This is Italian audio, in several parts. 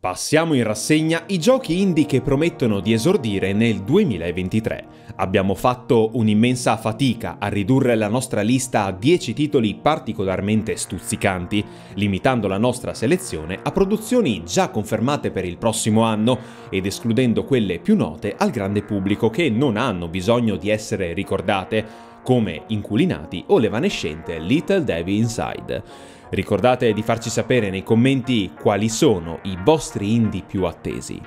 Passiamo in rassegna i giochi indie che promettono di esordire nel 2023. Abbiamo fatto un'immensa fatica a ridurre la nostra lista a 10 titoli particolarmente stuzzicanti, limitando la nostra selezione a produzioni già confermate per il prossimo anno ed escludendo quelle più note al grande pubblico che non hanno bisogno di essere ricordate, come Inculinati o l'evanescente Little Debbie Inside. Ricordate di farci sapere nei commenti quali sono i vostri indie più attesi.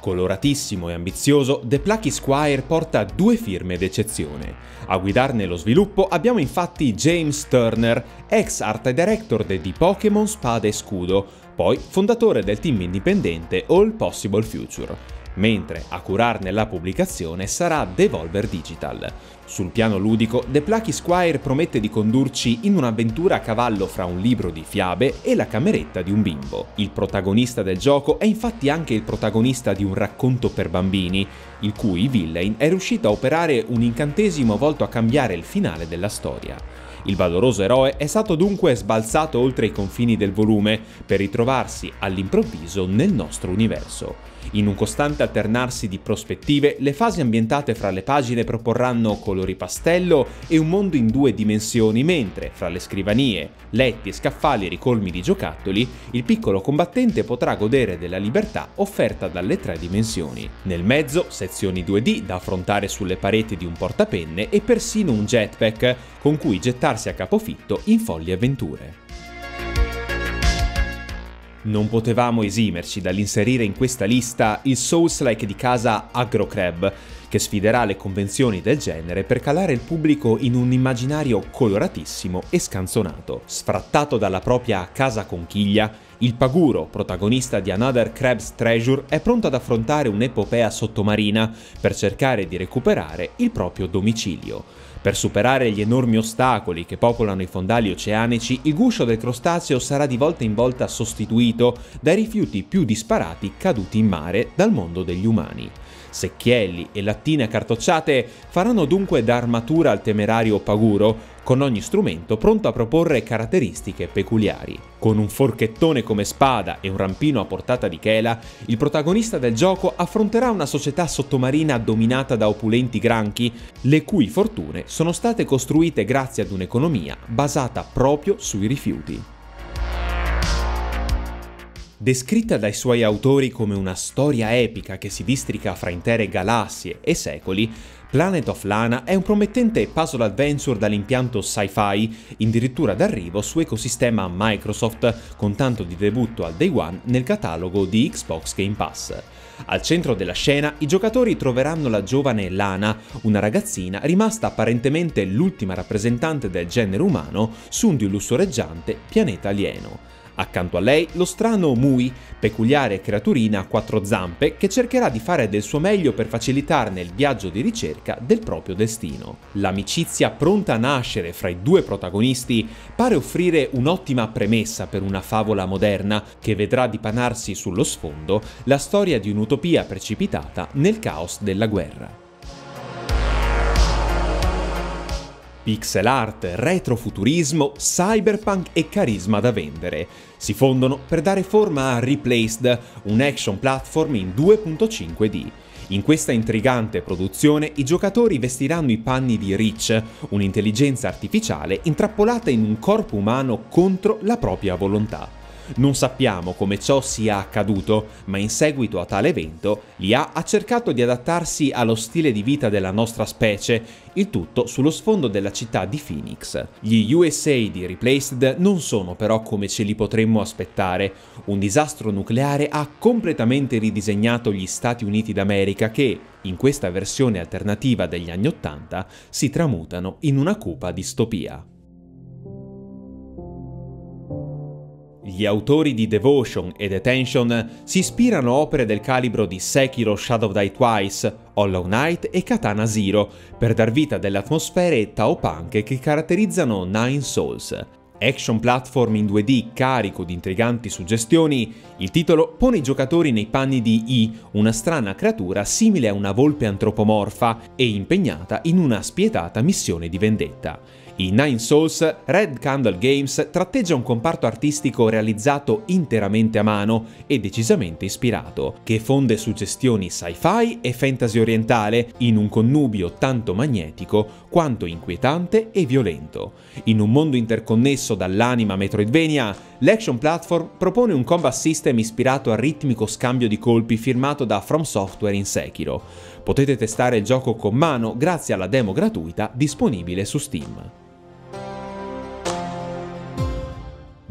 Coloratissimo e ambizioso, The Plucky Squire porta due firme d'eccezione. A guidarne lo sviluppo abbiamo infatti James Turner, ex art director di Pokémon Spada e Scudo, poi fondatore del team indipendente All Possible Future mentre a curarne la pubblicazione sarà Devolver Digital. Sul piano ludico, The Plucky Squire promette di condurci in un'avventura a cavallo fra un libro di fiabe e la cameretta di un bimbo. Il protagonista del gioco è infatti anche il protagonista di un racconto per bambini, il cui villain è riuscito a operare un incantesimo volto a cambiare il finale della storia. Il valoroso eroe è stato dunque sbalzato oltre i confini del volume per ritrovarsi all'improvviso nel nostro universo. In un costante alternarsi di prospettive, le fasi ambientate fra le pagine proporranno colori pastello e un mondo in due dimensioni, mentre fra le scrivanie, letti e scaffali ricolmi di giocattoli, il piccolo combattente potrà godere della libertà offerta dalle tre dimensioni. Nel mezzo, sezioni 2D da affrontare sulle pareti di un portapenne e persino un jetpack con cui gettarsi a capofitto in folli avventure. Non potevamo esimerci dall'inserire in questa lista il Souls-like di casa Agrocrab, che sfiderà le convenzioni del genere per calare il pubblico in un immaginario coloratissimo e scanzonato. Sfrattato dalla propria casa conchiglia, il Paguro, protagonista di Another Crab's Treasure, è pronto ad affrontare un'epopea sottomarina per cercare di recuperare il proprio domicilio. Per superare gli enormi ostacoli che popolano i fondali oceanici, il guscio del crostaceo sarà di volta in volta sostituito dai rifiuti più disparati caduti in mare dal mondo degli umani. Secchielli e lattine accartocciate faranno dunque da armatura al temerario Paguro, con ogni strumento pronto a proporre caratteristiche peculiari. Con un forchettone come spada e un rampino a portata di chela, il protagonista del gioco affronterà una società sottomarina dominata da opulenti granchi, le cui fortune sono state costruite grazie ad un'economia basata proprio sui rifiuti. Descritta dai suoi autori come una storia epica che si districa fra intere galassie e secoli, Planet of Lana è un promettente puzzle adventure dall'impianto sci-fi, addirittura d'arrivo su ecosistema Microsoft, con tanto di debutto al day one nel catalogo di Xbox Game Pass. Al centro della scena i giocatori troveranno la giovane Lana, una ragazzina rimasta apparentemente l'ultima rappresentante del genere umano su un di lussureggiante pianeta alieno. Accanto a lei lo strano Mui, peculiare creaturina a quattro zampe che cercherà di fare del suo meglio per facilitarne il viaggio di ricerca del proprio destino. L'amicizia pronta a nascere fra i due protagonisti pare offrire un'ottima premessa per una favola moderna che vedrà dipanarsi sullo sfondo la storia di un'utopia precipitata nel caos della guerra. Pixel art, retrofuturismo, cyberpunk e carisma da vendere. Si fondono per dare forma a Replaced, un action platform in 2.5D. In questa intrigante produzione i giocatori vestiranno i panni di Reach, un'intelligenza artificiale intrappolata in un corpo umano contro la propria volontà. Non sappiamo come ciò sia accaduto, ma in seguito a tale evento l'IA ha cercato di adattarsi allo stile di vita della nostra specie, il tutto sullo sfondo della città di Phoenix. Gli USA di Replaced non sono però come ce li potremmo aspettare. Un disastro nucleare ha completamente ridisegnato gli Stati Uniti d'America che, in questa versione alternativa degli anni Ottanta, si tramutano in una cupa distopia. Gli autori di Devotion e Detention si ispirano a opere del calibro di Sekiro Shadow Die Twice, Hollow Knight e Katana Zero per dar vita delle atmosfere Tao-punk che caratterizzano Nine Souls. Action platform in 2D carico di intriganti suggestioni, il titolo pone i giocatori nei panni di I, una strana creatura simile a una volpe antropomorfa e impegnata in una spietata missione di vendetta. In Nine Souls, Red Candle Games tratteggia un comparto artistico realizzato interamente a mano e decisamente ispirato, che fonde suggestioni sci-fi e fantasy orientale in un connubio tanto magnetico quanto inquietante e violento. In un mondo interconnesso dall'anima Metroidvania, l'action platform propone un combat system ispirato al ritmico scambio di colpi firmato da From Software in Sekiro. Potete testare il gioco con mano grazie alla demo gratuita disponibile su Steam.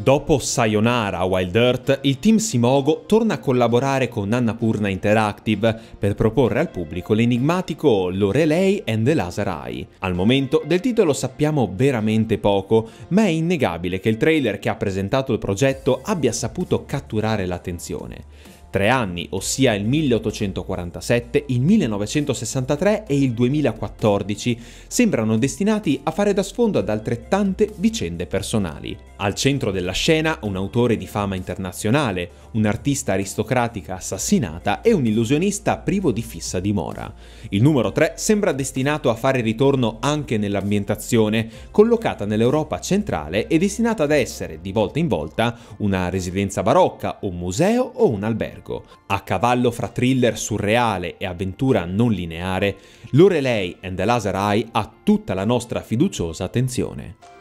Dopo Sayonara Wild Earth, il team Simogo torna a collaborare con Annapurna Interactive per proporre al pubblico l'enigmatico Lorelei and the Lazarai. Al momento del titolo sappiamo veramente poco, ma è innegabile che il trailer che ha presentato il progetto abbia saputo catturare l'attenzione. Tre anni, ossia il 1847, il 1963 e il 2014, sembrano destinati a fare da sfondo ad altrettante vicende personali. Al centro della scena un autore di fama internazionale, un'artista aristocratica assassinata e un illusionista privo di fissa dimora. Il numero 3 sembra destinato a fare ritorno anche nell'ambientazione, collocata nell'Europa centrale e destinata ad essere, di volta in volta, una residenza barocca, un museo o un albergo. A cavallo fra thriller surreale e avventura non lineare, Lorelei and the Laser Eye ha tutta la nostra fiduciosa attenzione.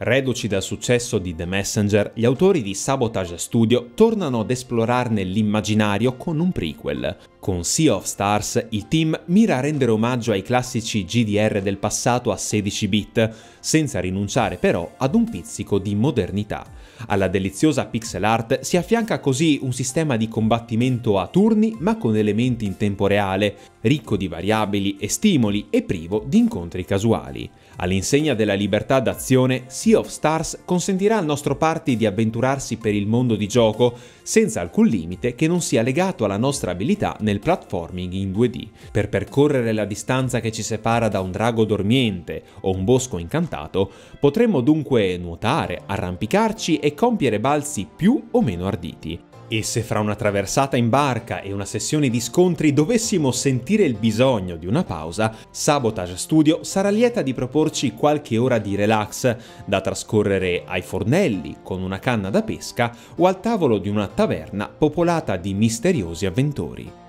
Reduci dal successo di The Messenger, gli autori di Sabotage Studio tornano ad esplorarne l'immaginario con un prequel. Con Sea of Stars, il team mira a rendere omaggio ai classici GDR del passato a 16 bit, senza rinunciare però ad un pizzico di modernità. Alla deliziosa pixel art si affianca così un sistema di combattimento a turni ma con elementi in tempo reale, ricco di variabili e stimoli e privo di incontri casuali. All'insegna della libertà d'azione, Sea of Stars consentirà al nostro party di avventurarsi per il mondo di gioco senza alcun limite che non sia legato alla nostra abilità nel platforming in 2D. Per percorrere la distanza che ci separa da un drago dormiente o un bosco incantato, potremmo dunque nuotare, arrampicarci e compiere balzi più o meno arditi. E se fra una traversata in barca e una sessione di scontri dovessimo sentire il bisogno di una pausa, Sabotage Studio sarà lieta di proporci qualche ora di relax da trascorrere ai fornelli con una canna da pesca o al tavolo di una taverna popolata di misteriosi avventori.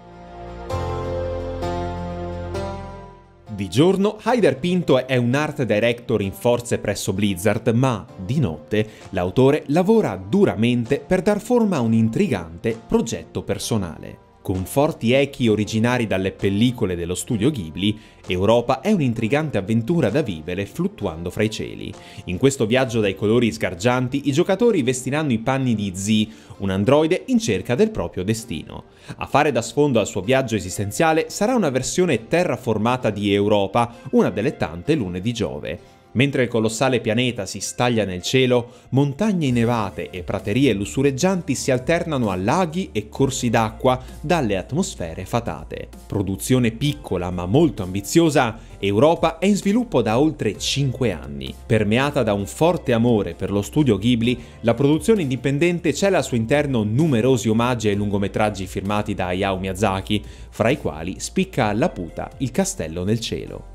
Di giorno, Haider Pinto è un art director in forze presso Blizzard, ma di notte l'autore lavora duramente per dar forma a un intrigante progetto personale. Con forti echi originari dalle pellicole dello studio Ghibli, Europa è un'intrigante avventura da vivere fluttuando fra i cieli. In questo viaggio dai colori sgargianti, i giocatori vestiranno i panni di Z, un androide in cerca del proprio destino. A fare da sfondo al suo viaggio esistenziale sarà una versione terraformata di Europa, una delle tante lune di Giove. Mentre il colossale pianeta si staglia nel cielo, montagne innevate e praterie lussureggianti si alternano a laghi e corsi d'acqua dalle atmosfere fatate. Produzione piccola ma molto ambiziosa, Europa è in sviluppo da oltre 5 anni. Permeata da un forte amore per lo studio Ghibli, la produzione indipendente cela al suo interno numerosi omaggi ai lungometraggi firmati da Hayao Miyazaki, fra i quali spicca alla puta Il castello nel cielo.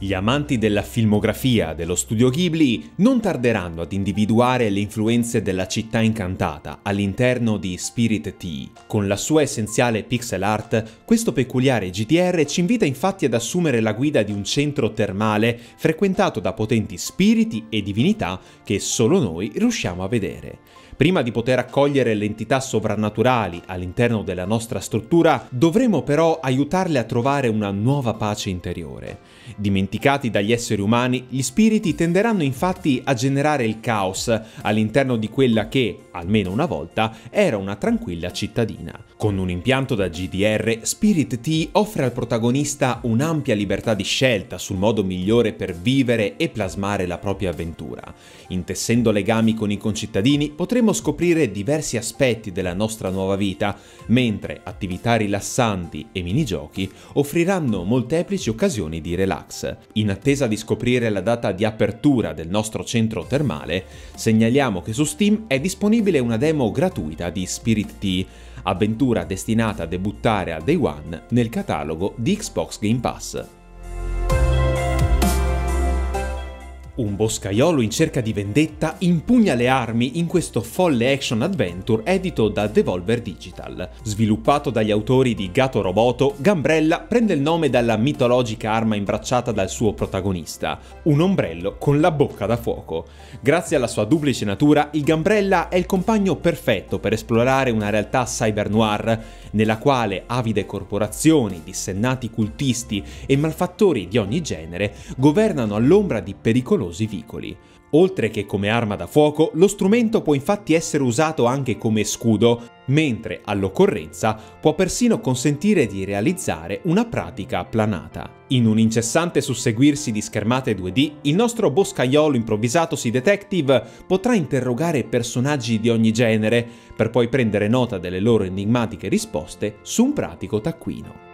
Gli amanti della filmografia dello studio Ghibli non tarderanno ad individuare le influenze della città incantata all'interno di Spirit Tea. Con la sua essenziale pixel art, questo peculiare GDR ci invita infatti ad assumere la guida di un centro termale frequentato da potenti spiriti e divinità che solo noi riusciamo a vedere. Prima di poter accogliere le entità sovrannaturali all'interno della nostra struttura, dovremo però aiutarle a trovare una nuova pace interiore. Dimenticati dagli esseri umani, gli spiriti tenderanno infatti a generare il caos all'interno di quella che, almeno una volta, era una tranquilla cittadina. Con un impianto da GDR, Spirit T offre al protagonista un'ampia libertà di scelta sul modo migliore per vivere e plasmare la propria avventura. Intessendo legami con i concittadini, potremo scoprire diversi aspetti della nostra nuova vita, mentre attività rilassanti e minigiochi offriranno molteplici occasioni di relax. In attesa di scoprire la data di apertura del nostro centro termale, segnaliamo che su Steam è disponibile una demo gratuita di Spirit Tea, avventura destinata a debuttare a Day One nel catalogo di Xbox Game Pass. Un boscaiolo in cerca di vendetta impugna le armi in questo folle action adventure edito da Devolver Digital. Sviluppato dagli autori di Gato Roboto, Gambrella prende il nome dalla mitologica arma imbracciata dal suo protagonista, un ombrello con la bocca da fuoco. Grazie alla sua duplice natura, il Gambrella è il compagno perfetto per esplorare una realtà cyber noir, nella quale avide corporazioni, dissennati cultisti e malfattori di ogni genere governano all'ombra di pericolosi numerosi vicoli. Oltre che come arma da fuoco, lo strumento può infatti essere usato anche come scudo, mentre all'occorrenza può persino consentire di realizzare una pratica planata. In un incessante susseguirsi di schermate 2D, il nostro boscaiolo improvvisatosi detective potrà interrogare personaggi di ogni genere, per poi prendere nota delle loro enigmatiche risposte su un pratico taccuino.